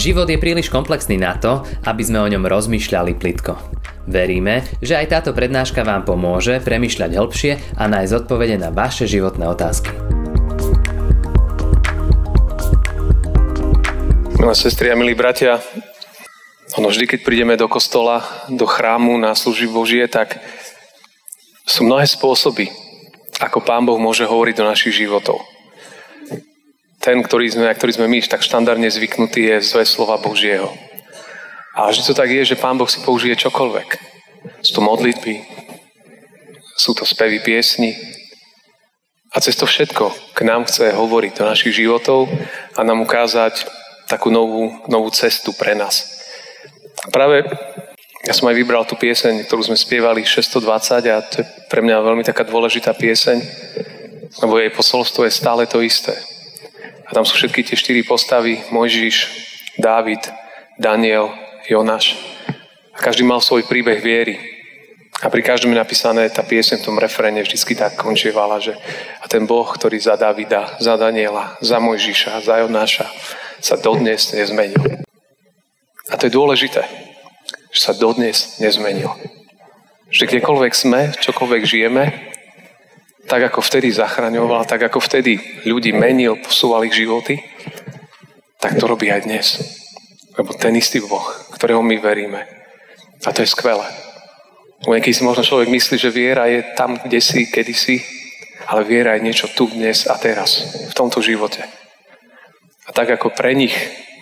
Život je príliš komplexný na to, aby sme o ňom rozmýšľali plitko. Veríme, že aj táto prednáška vám pomôže premyšľať hĺbšie a nájsť odpovede na vaše životné otázky. Milé sestry a milí bratia, ono vždy, keď prídeme do kostola, do chrámu na služby Božie, tak sú mnohé spôsoby, ako Pán Boh môže hovoriť do našich životov ten, ktorý sme, ktorý sme my tak štandardne zvyknutí, je zve slova Božieho. A vždy to tak je, že Pán Boh si použije čokoľvek. Sú to modlitby, sú to spevy piesni. A cez to všetko k nám chce hovoriť do našich životov a nám ukázať takú novú, novú cestu pre nás. Práve ja som aj vybral tú pieseň, ktorú sme spievali 620 a to je pre mňa veľmi taká dôležitá pieseň, lebo jej posolstvo je stále to isté. A tam sú všetky tie štyri postavy. Mojžiš, Dávid, Daniel, Jonáš. A každý mal svoj príbeh viery. A pri každom je napísané tá piesň v tom refréne vždycky tak končievala, že a ten Boh, ktorý za Davida, za Daniela, za Mojžiša, za Jonáša sa dodnes nezmenil. A to je dôležité, že sa dodnes nezmenil. Že kdekoľvek sme, čokoľvek žijeme, tak ako vtedy zachraňoval, tak ako vtedy ľudí menil, posúval ich životy, tak to robí aj dnes. Lebo ten istý Boh, ktorého my veríme. A to je skvelé. Niekedy si možno človek myslí, že viera je tam, kde si, kedy si, ale viera je niečo tu, dnes a teraz, v tomto živote. A tak ako pre nich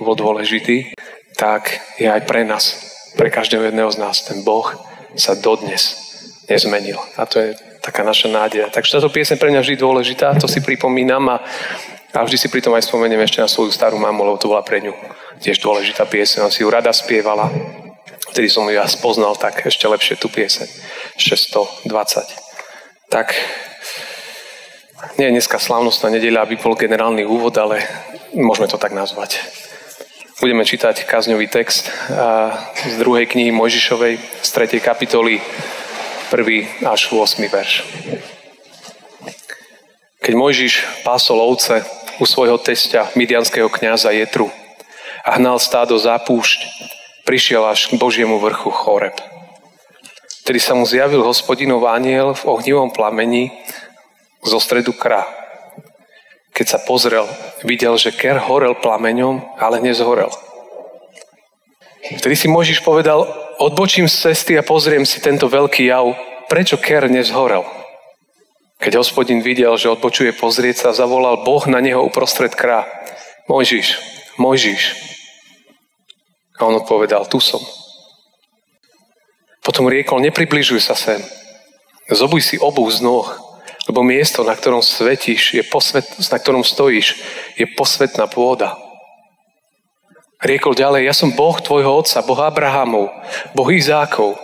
bol dôležitý, tak je aj pre nás, pre každého jedného z nás, ten Boh sa dodnes nezmenil. A to je taká naša nádej. Takže táto piesň pre mňa vždy dôležitá, to si pripomínam a, a vždy si pri tom aj spomeniem ešte na svoju starú mamu, lebo to bola pre ňu tiež dôležitá piesň. Ona si ju rada spievala. Vtedy som ju ja spoznal tak ešte lepšie tú pieseň. 620. Tak nie je dneska slávnostná nedeľa, aby bol generálny úvod, ale môžeme to tak nazvať. Budeme čítať kazňový text z druhej knihy Mojžišovej z 3. kapitoly 1. až 8. verš. Keď Mojžiš pásol ovce u svojho testia, midianského kniaza Jetru a hnal stádo za púšť, prišiel až k Božiemu vrchu Choreb. Tedy sa mu zjavil hospodinov aniel v ohnivom plamení zo stredu kra. Keď sa pozrel, videl, že ker horel plameňom, ale nezhorel. Vtedy si Mojžiš povedal, odbočím z cesty a pozriem si tento veľký jav, prečo Ker nezhorel. Keď hospodin videl, že odbočuje pozrieť sa, zavolal Boh na neho uprostred krá. Mojžiš, Mojžiš. A on odpovedal, tu som. Potom riekol, nepribližuj sa sem. Zobuj si obu z noh, lebo miesto, na ktorom svetíš, je posvet, na ktorom stojíš, je posvetná pôda. Riekol ďalej, ja som Boh tvojho otca, Boh Abrahamov, Boh Izákov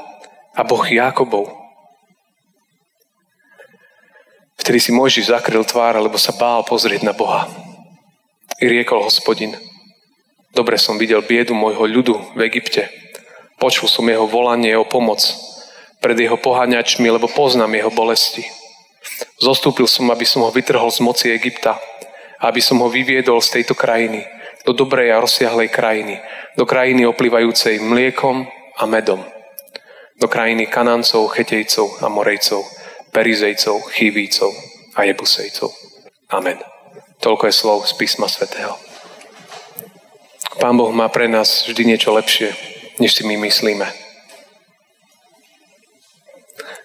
a Boh Jakobov. Vtedy si Mojžiš zakryl tvár, lebo sa bál pozrieť na Boha. I riekol hospodin, dobre som videl biedu môjho ľudu v Egypte. Počul som jeho volanie o pomoc pred jeho poháňačmi, lebo poznám jeho bolesti. Zostúpil som, aby som ho vytrhol z moci Egypta, aby som ho vyviedol z tejto krajiny, do dobrej a rozsiahlej krajiny, do krajiny oplývajúcej mliekom a medom, do krajiny Kanancov, Chetejcov a Morejcov, Perizejcov, Chývícov a Jebusejcov. Amen. Toľko je slov z písma svätého. Pán Boh má pre nás vždy niečo lepšie, než si my myslíme.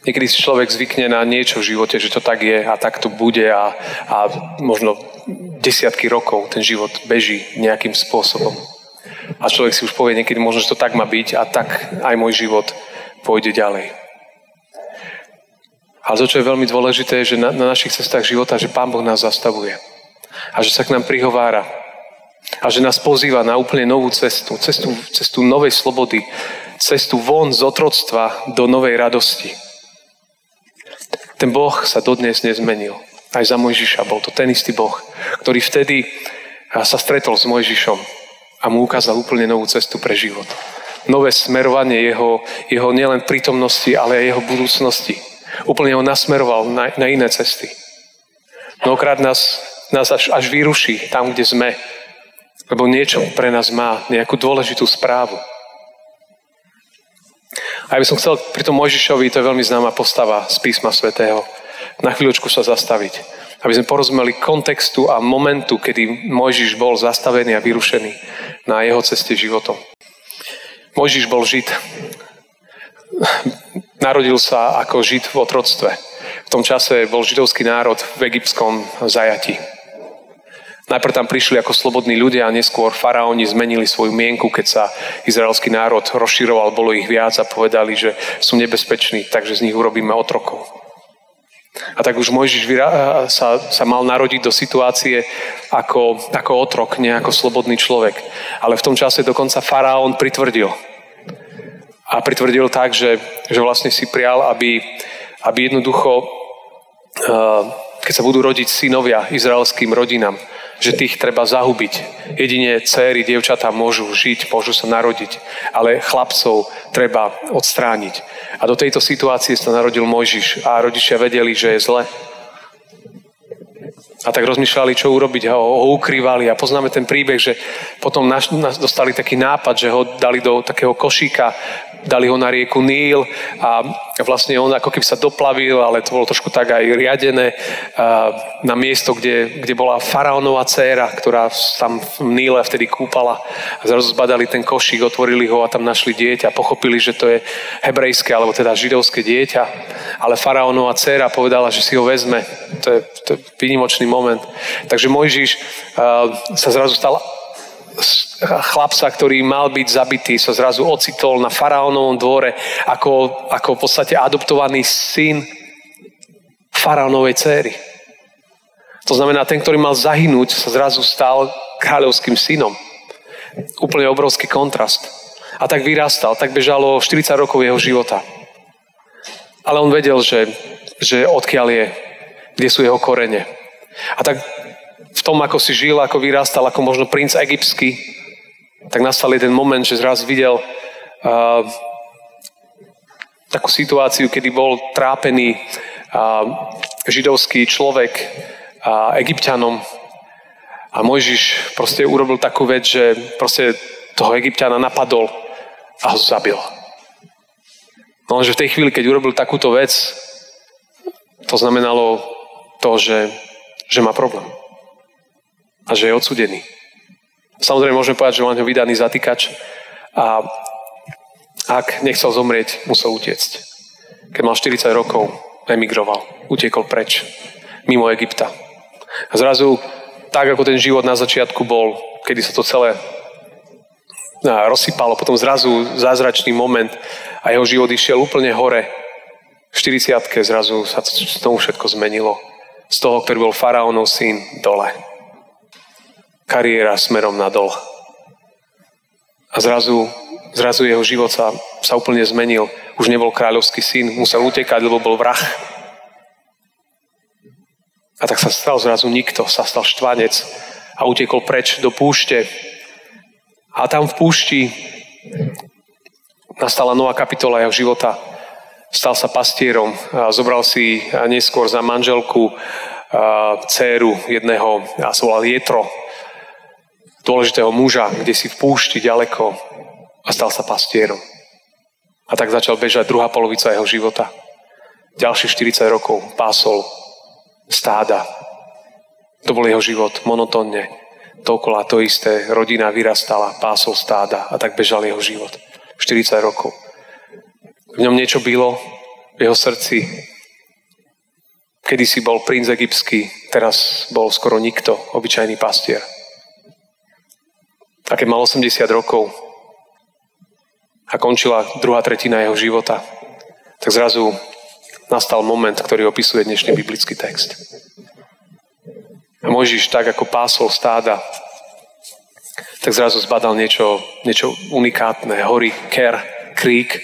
Niekedy si človek zvykne na niečo v živote, že to tak je a tak to bude a, a možno desiatky rokov ten život beží nejakým spôsobom. A človek si už povie niekedy možno, že to tak má byť a tak aj môj život pôjde ďalej. Ale to, čo je veľmi dôležité, je, že na, na našich cestách života, že Pán Boh nás zastavuje. A že sa k nám prihovára. A že nás pozýva na úplne novú cestu. Cestu, cestu novej slobody. Cestu von z otroctva do novej radosti. Ten Boh sa dodnes nezmenil. Aj za Mojžiša bol to ten istý Boh, ktorý vtedy sa stretol s Mojžišom a mu ukázal úplne novú cestu pre život. Nové smerovanie jeho, jeho nielen prítomnosti, ale aj jeho budúcnosti. Úplne ho nasmeroval na, na iné cesty. Mnohokrát nás, nás až, až vyruší tam, kde sme. Lebo niečo pre nás má, nejakú dôležitú správu. A ja by som chcel pri tom Mojžišovi, to je veľmi známa postava z písma svätého, na chvíľočku sa zastaviť. Aby sme porozumeli kontextu a momentu, kedy Mojžiš bol zastavený a vyrušený na jeho ceste životom. Mojžiš bol žid. Narodil sa ako žid v otroctve. V tom čase bol židovský národ v egyptskom zajati. Najprv tam prišli ako slobodní ľudia a neskôr faraóni zmenili svoju mienku, keď sa izraelský národ rozširoval, bolo ich viac a povedali, že sú nebezpeční, takže z nich urobíme otrokov. A tak už Mojžiš sa, sa mal narodiť do situácie ako, ako otrok, nie ako slobodný človek. Ale v tom čase dokonca faraón pritvrdil. A pritvrdil tak, že, že vlastne si prial, aby, aby jednoducho, keď sa budú rodiť synovia izraelským rodinám, že tých treba zahubiť. Jedine céry, dievčatá môžu žiť, môžu sa narodiť, ale chlapcov treba odstrániť. A do tejto situácie sa narodil Mojžiš a rodičia vedeli, že je zle. A tak rozmýšľali, čo urobiť, ho, ho ukrývali a poznáme ten príbeh, že potom naš, nás dostali taký nápad, že ho dali do takého košíka dali ho na rieku Níl a vlastne on ako keby sa doplavil, ale to bolo trošku tak aj riadené na miesto, kde, kde bola faraónová dcéra, ktorá tam v Níle vtedy kúpala. A zrazu zbadali ten košík, otvorili ho a tam našli dieťa. Pochopili, že to je hebrejské, alebo teda židovské dieťa. Ale faraónová dcéra povedala, že si ho vezme. To je, to je výnimočný moment. Takže Mojžiš sa zrazu stal chlapca, ktorý mal byť zabitý, sa zrazu ocitol na faraónovom dvore ako, ako v podstate adoptovaný syn faraónovej céry. To znamená, ten, ktorý mal zahynúť, sa zrazu stal kráľovským synom. Úplne obrovský kontrast. A tak vyrastal, tak bežalo 40 rokov jeho života. Ale on vedel, že, že odkiaľ je, kde sú jeho korene. A tak tom, ako si žil, ako vyrastal, ako možno princ egyptský, tak nastal jeden moment, že zraz videl uh, takú situáciu, kedy bol trápený uh, židovský človek uh, egyptianom a Mojžiš proste urobil takú vec, že proste toho egyptiana napadol a ho zabil. No že v tej chvíli, keď urobil takúto vec, to znamenalo to, že, že má problém a že je odsudený. Samozrejme môžeme povedať, že mal ňo vydaný zatýkač a ak nechcel zomrieť, musel utiecť. Keď mal 40 rokov, emigroval, utiekol preč, mimo Egypta. A zrazu, tak ako ten život na začiatku bol, kedy sa to celé rozsypalo, potom zrazu zázračný moment a jeho život išiel úplne hore. V 40 zrazu sa to, tomu všetko zmenilo. Z toho, ktorý bol faraónov syn, dole kariéra smerom nadol. A zrazu, zrazu jeho život sa, sa úplne zmenil. Už nebol kráľovský syn, musel utekať, lebo bol vrah. A tak sa stal zrazu nikto, sa stal štvanec a utekol preč do púšte. A tam v púšti nastala nová kapitola jeho života. Stal sa pastierom a zobral si neskôr za manželku dceru jedného, a sa volal Jetro, dôležitého muža, kde si v púšti ďaleko a stal sa pastierom. A tak začal bežať druhá polovica jeho života. Ďalších 40 rokov pásol stáda. To bol jeho život monotónne. Dokola to isté, rodina vyrastala, pásol stáda a tak bežal jeho život. 40 rokov. V ňom niečo bylo, v jeho srdci. Kedy si bol princ egyptský, teraz bol skoro nikto, obyčajný pastier. A keď mal 80 rokov a končila druhá tretina jeho života, tak zrazu nastal moment, ktorý opisuje dnešný biblický text. A Mojžiš tak, ako pásol stáda, tak zrazu zbadal niečo, niečo unikátne. Hory, ker, krík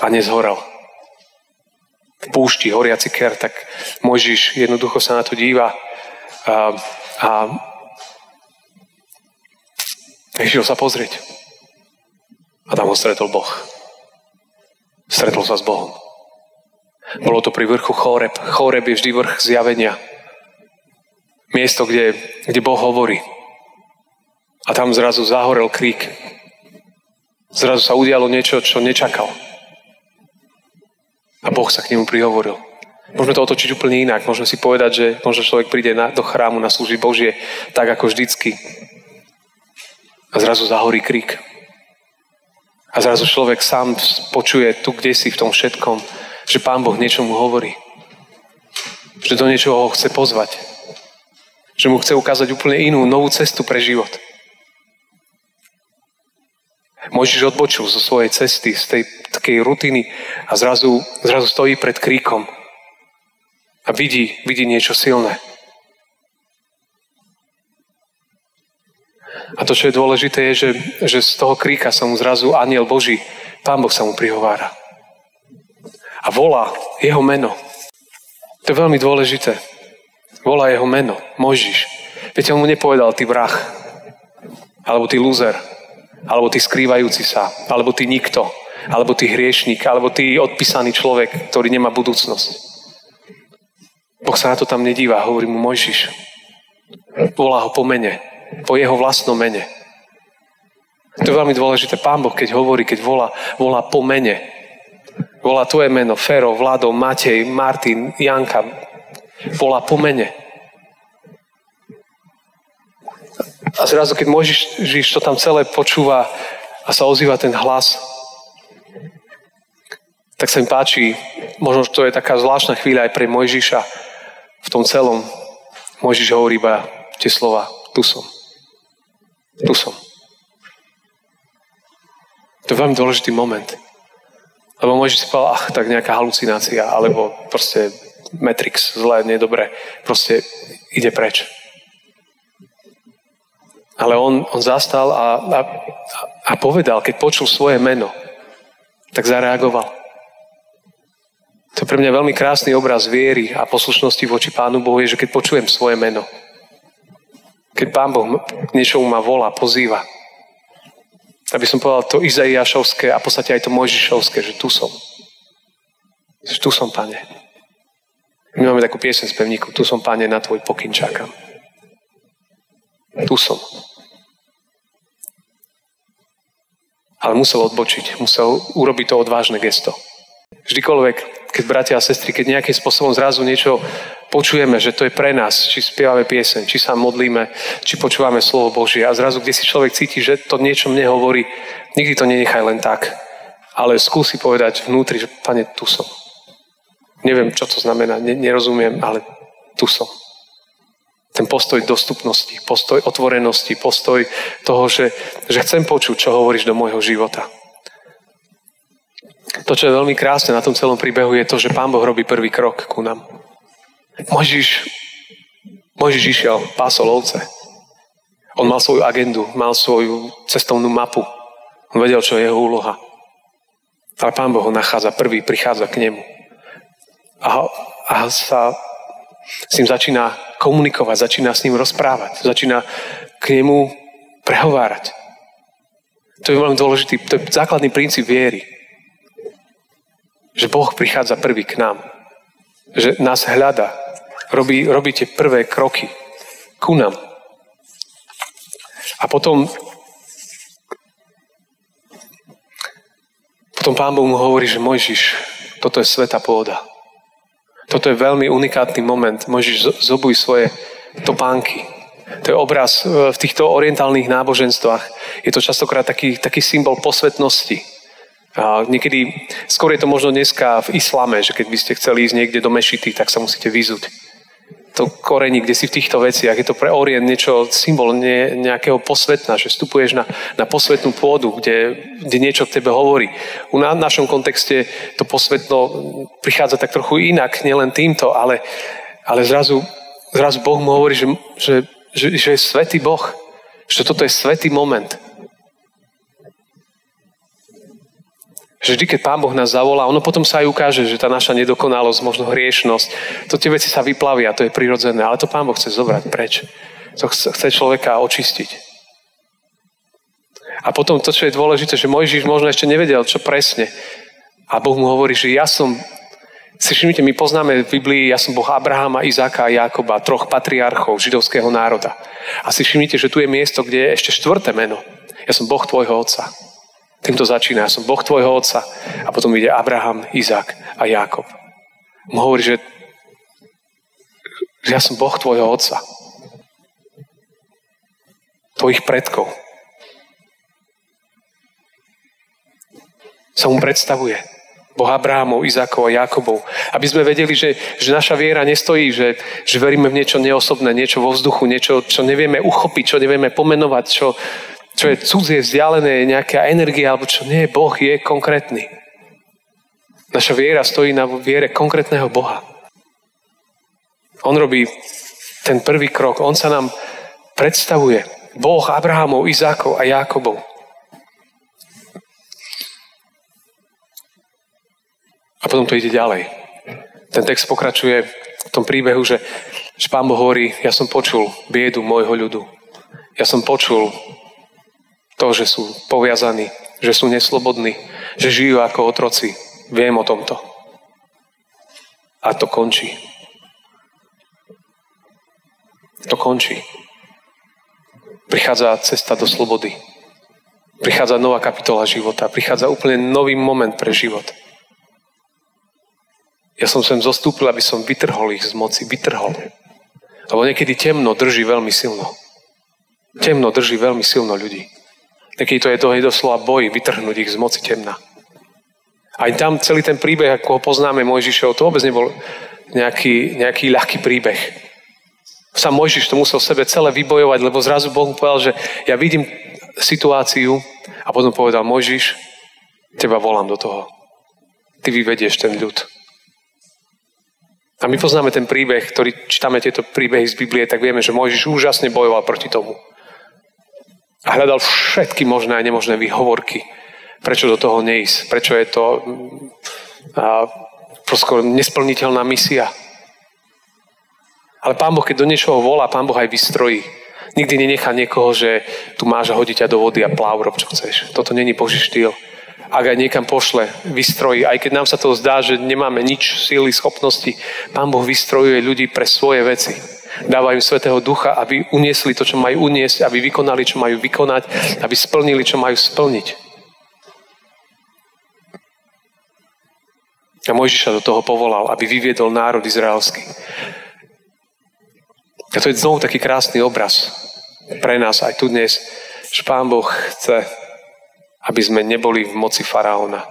a nezhorel. V púšti, horiaci ker, tak Mojžiš jednoducho sa na to díva a, a Išiel sa pozrieť. A tam ho stretol Boh. Stretol sa s Bohom. Bolo to pri vrchu Choreb. Choreb je vždy vrch zjavenia. Miesto, kde, kde Boh hovorí. A tam zrazu zahorel krík. Zrazu sa udialo niečo, čo nečakal. A Boh sa k nemu prihovoril. Môžeme to otočiť úplne inak. Môžeme si povedať, že možno človek príde na, do chrámu na služby Božie tak ako vždycky. A zrazu zahorí krík. A zrazu človek sám počuje tu, kde si v tom všetkom, že Pán Boh niečo mu hovorí. Že do niečoho ho chce pozvať. Že mu chce ukázať úplne inú, novú cestu pre život. Mojžiš odbočil zo svojej cesty, z tej takej rutiny a zrazu, zrazu stojí pred kríkom a vidí, vidí niečo silné. A to, čo je dôležité, je, že, že z toho kríka sa mu zrazu aniel Boží, Pán Boh sa mu prihovára. A volá jeho meno. To je veľmi dôležité. Volá jeho meno, Mojžiš. Viete, on mu nepovedal, ty vrah, alebo ty lúzer, alebo ty skrývajúci sa, alebo ty nikto, alebo ty hriešnik, alebo ty odpísaný človek, ktorý nemá budúcnosť. Boh sa na to tam nedíva, hovorí mu Mojžiš. Volá ho po mene, po jeho vlastnom mene. To je veľmi dôležité. Pán Boh, keď hovorí, keď volá, volá po mene. Volá tvoje meno, Fero, Vlado, Matej, Martin, Janka. Volá po mene. A zrazu, keď Mojžiš to tam celé počúva a sa ozýva ten hlas, tak sa mi páči, možno to je taká zvláštna chvíľa aj pre Mojžiša v tom celom. Mojžiš hovorí iba tie slova, tu som. Tu som. To je veľmi dôležitý moment. Lebo Mojžiš si povedal, ach, tak nejaká halucinácia, alebo proste Matrix, zlé, nedobre. Proste ide preč. Ale on, on zastal a, a, a povedal, keď počul svoje meno, tak zareagoval. To je pre mňa veľmi krásny obraz viery a poslušnosti voči Pánu Bohu, je, že keď počujem svoje meno, keď Pán Boh k niečomu ma volá, pozýva, aby som povedal to Izaiášovské a v podstate aj to Mojžišovské, že tu som. Že tu som, Pane. My máme takú piesen z pevníku, tu som, Pane, na Tvoj pokyn čakám. Tu som. ale musel odbočiť, musel urobiť to odvážne gesto. Vždykoľvek, keď bratia a sestry, keď nejakým spôsobom zrazu niečo počujeme, že to je pre nás, či spievame piesen, či sa modlíme, či počúvame slovo Božie a zrazu, kde si človek cíti, že to niečo mne hovorí, nikdy to nenechaj len tak, ale skúsi povedať vnútri, že pane, tu som. Neviem, čo to znamená, nerozumiem, ale tu som ten postoj dostupnosti, postoj otvorenosti, postoj toho, že, že chcem počuť, čo hovoríš do môjho života. To, čo je veľmi krásne na tom celom príbehu, je to, že Pán Boh robí prvý krok ku nám. Možiš, Možiš išiel, pásol ovce. On mal svoju agendu, mal svoju cestovnú mapu. On vedel, čo je jeho úloha. Ale Pán Boh ho nachádza prvý, prichádza k nemu. A, a sa s ním začína komunikovať, začína s ním rozprávať, začína k nemu prehovárať. To je veľmi dôležitý, to je základný princíp viery. Že Boh prichádza prvý k nám. Že nás hľada. Robí, robí tie prvé kroky ku nám. A potom potom Pán Boh mu hovorí, že Mojžiš, toto je sveta pôda. Toto je veľmi unikátny moment. Môžeš zobuj svoje topánky. To je obraz e, v týchto orientálnych náboženstvách. Je to častokrát taký, taký symbol posvetnosti. A niekedy, skôr je to možno dneska v islame, že keď by ste chceli ísť niekde do mešity, tak sa musíte vyzuť to korení, kde si v týchto veciach. Je to pre Orient niečo, symbol ne, nejakého posvetna, že vstupuješ na, na posvetnú pôdu, kde, kde niečo k tebe hovorí. U na, našom kontexte to posvetno prichádza tak trochu inak, nielen týmto, ale, ale zrazu, zrazu Boh mu hovorí, že, že, že, že je svetý Boh. Že toto je svetý moment. Že vždy, keď Pán Boh nás zavolá, ono potom sa aj ukáže, že tá naša nedokonalosť, možno hriešnosť, to tie veci sa vyplavia, to je prirodzené, ale to Pán Boh chce zobrať preč. To chce človeka očistiť. A potom to, čo je dôležité, že Mojžiš možno ešte nevedel, čo presne. A Boh mu hovorí, že ja som Si všimnite, my poznáme v Biblii, ja som Boh Abrahama, Izáka a Jakoba, troch patriarchov židovského národa. A si všimnite, že tu je miesto, kde je ešte štvrté meno. Ja som Boh tvojho otca. Týmto začína. Ja som Boh tvojho otca. A potom ide Abraham, Izák a Jakob. Mu hovorí, že, že ja som Boh tvojho otca. Tvojich predkov. Sa mu predstavuje. Boh Abrahamov, Izákov a Jakobov. Aby sme vedeli, že, že naša viera nestojí, že, že veríme v niečo neosobné, niečo vo vzduchu, niečo, čo nevieme uchopiť, čo nevieme pomenovať, čo, čo je cudzie, vzdialené, nejaká energia, alebo čo nie, Boh je konkrétny. Naša viera stojí na viere konkrétneho Boha. On robí ten prvý krok. On sa nám predstavuje. Boh Abrahamov, Izákov a Jákobov. A potom to ide ďalej. Ten text pokračuje v tom príbehu, že, že pán Boh hovorí, ja som počul biedu môjho ľudu. Ja som počul to, že sú poviazaní, že sú neslobodní, že žijú ako otroci. Viem o tomto. A to končí. To končí. Prichádza cesta do slobody. Prichádza nová kapitola života. Prichádza úplne nový moment pre život. Ja som sem zostúpil, aby som vytrhol ich z moci, vytrhol. Lebo niekedy temno drží veľmi silno. Temno drží veľmi silno ľudí. Niekedy to je doslova boj vytrhnúť ich z moci temna. Aj tam celý ten príbeh, ako ho poznáme Mojžišov, to vôbec nebol nejaký, nejaký ľahký príbeh. Sam Mojžiš to musel sebe celé vybojovať, lebo zrazu Boh mu povedal, že ja vidím situáciu a potom povedal, Mojžiš, teba volám do toho. Ty vyvedieš ten ľud. A my poznáme ten príbeh, ktorý čítame tieto príbehy z Biblie, tak vieme, že Mojžiš úžasne bojoval proti tomu. A hľadal všetky možné a nemožné výhovorky, prečo do toho neísť, prečo je to a, prosto nesplniteľná misia. Ale Pán Boh, keď do niečoho volá, Pán Boh aj vystrojí. Nikdy nenechá niekoho, že tu máš a hodí ťa do vody a pláv, rob čo chceš. Toto není Boží štýl ak aj niekam pošle, vystrojí. Aj keď nám sa to zdá, že nemáme nič, síly, schopnosti, Pán Boh vystrojuje ľudí pre svoje veci. Dáva im Svetého Ducha, aby uniesli to, čo majú uniesť, aby vykonali, čo majú vykonať, aby splnili, čo majú splniť. A Mojžiša do toho povolal, aby vyviedol národ izraelský. A to je znovu taký krásny obraz pre nás aj tu dnes, že Pán Boh chce aby sme neboli v moci faraóna.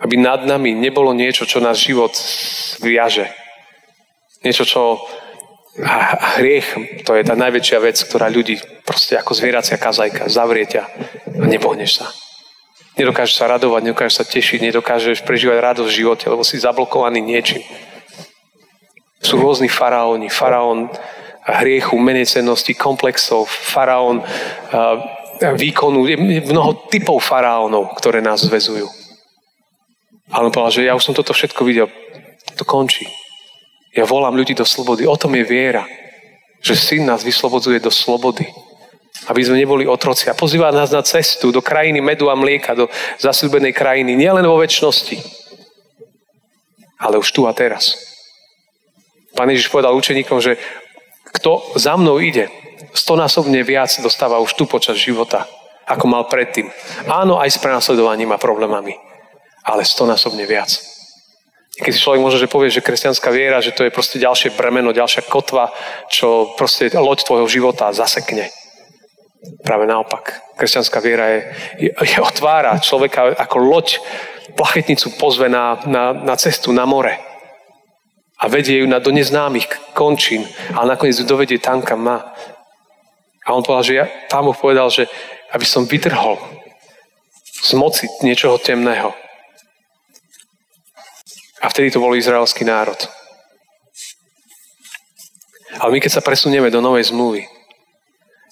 Aby nad nami nebolo niečo, čo náš život viaže. Niečo, čo a hriech, to je tá najväčšia vec, ktorá ľudí proste ako zvieracia kazajka, zavrie ťa a nepohneš sa. Nedokážeš sa radovať, nedokážeš sa tešiť, nedokážeš prežívať radosť v živote, lebo si zablokovaný niečím. Sú rôzni faraóni. Faraón hriechu, menecenosti, komplexov, faraón výkonu, je mnoho typov faraónov, ktoré nás zvezujú. Ale on povedal, že ja už som toto všetko videl. To končí. Ja volám ľudí do slobody. O tom je viera. Že syn nás vyslobodzuje do slobody. Aby sme neboli otroci. A pozýva nás na cestu do krajiny medu a mlieka, do zasľúbenej krajiny. Nielen vo väčšnosti, ale už tu a teraz. Pán Ježiš povedal učeníkom, že kto za mnou ide, stonásobne viac dostáva už tu počas života, ako mal predtým. Áno, aj s prenasledovaním a problémami, ale stonásobne viac. Keď si človek môže že povie, že kresťanská viera, že to je proste ďalšie bremeno, ďalšia kotva, čo proste loď tvojho života zasekne. Práve naopak. Kresťanská viera je, je, je otvára človeka ako loď, plachetnicu pozve na, na, na cestu na more. A vedie ju na, do neznámych končín, ale nakoniec ju dovedie tam, kam má. A on povedal, že ja, pán povedal, že aby som vytrhol z moci niečoho temného. A vtedy to bol izraelský národ. Ale my keď sa presunieme do Novej zmluvy,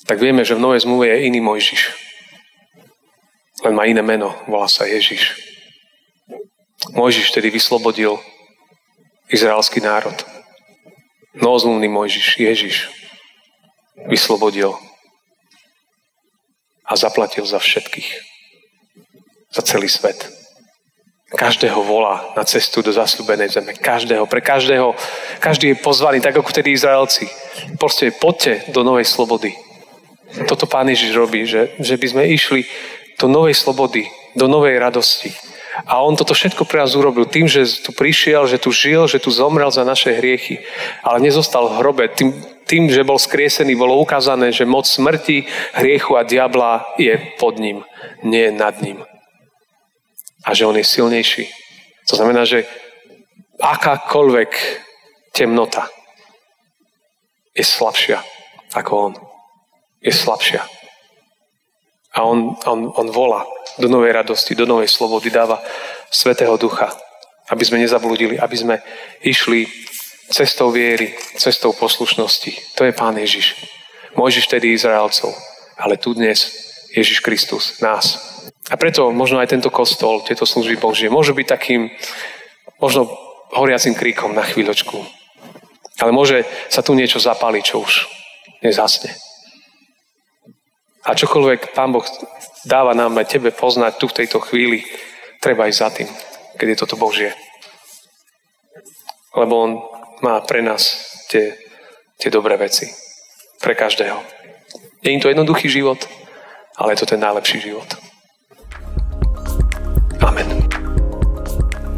tak vieme, že v Novej zmluve je iný Mojžiš. Len má iné meno, volá sa Ježiš. Mojžiš tedy vyslobodil izraelský národ. Novozmluvný Mojžiš, Ježiš vyslobodil a zaplatil za všetkých. Za celý svet. Každého volá na cestu do zasľúbenej zeme. Každého, pre každého. Každý je pozvaný, tak ako tedy Izraelci. Proste poďte do novej slobody. Toto Pán Ježiš robí, že, že by sme išli do novej slobody, do novej radosti. A on toto všetko pre nás urobil tým, že tu prišiel, že tu žil, že tu zomrel za naše hriechy. Ale nezostal v hrobe. Tým, tým, že bol skriesený, bolo ukázané, že moc smrti, hriechu a diabla je pod ním, nie nad ním a že on je silnejší. To znamená, že akákoľvek temnota je slabšia ako on. Je slabšia. A on, on, on volá do novej radosti, do novej slobody, dáva Svetého Ducha, aby sme nezabludili, aby sme išli cestou viery, cestou poslušnosti. To je Pán Ježiš. Mojžiš tedy Izraelcov, ale tu dnes Ježiš Kristus, nás. A preto možno aj tento kostol, tieto služby Božie, môžu byť takým možno horiacim kríkom na chvíľočku. Ale môže sa tu niečo zapaliť, čo už nezasne. A čokoľvek Pán Boh dáva nám aj tebe poznať tu v tejto chvíli, treba ísť za tým, keď je toto Božie. Lebo On má pre nás tie, tie dobré veci. Pre každého. Nie je to jednoduchý život, ale je to ten najlepší život.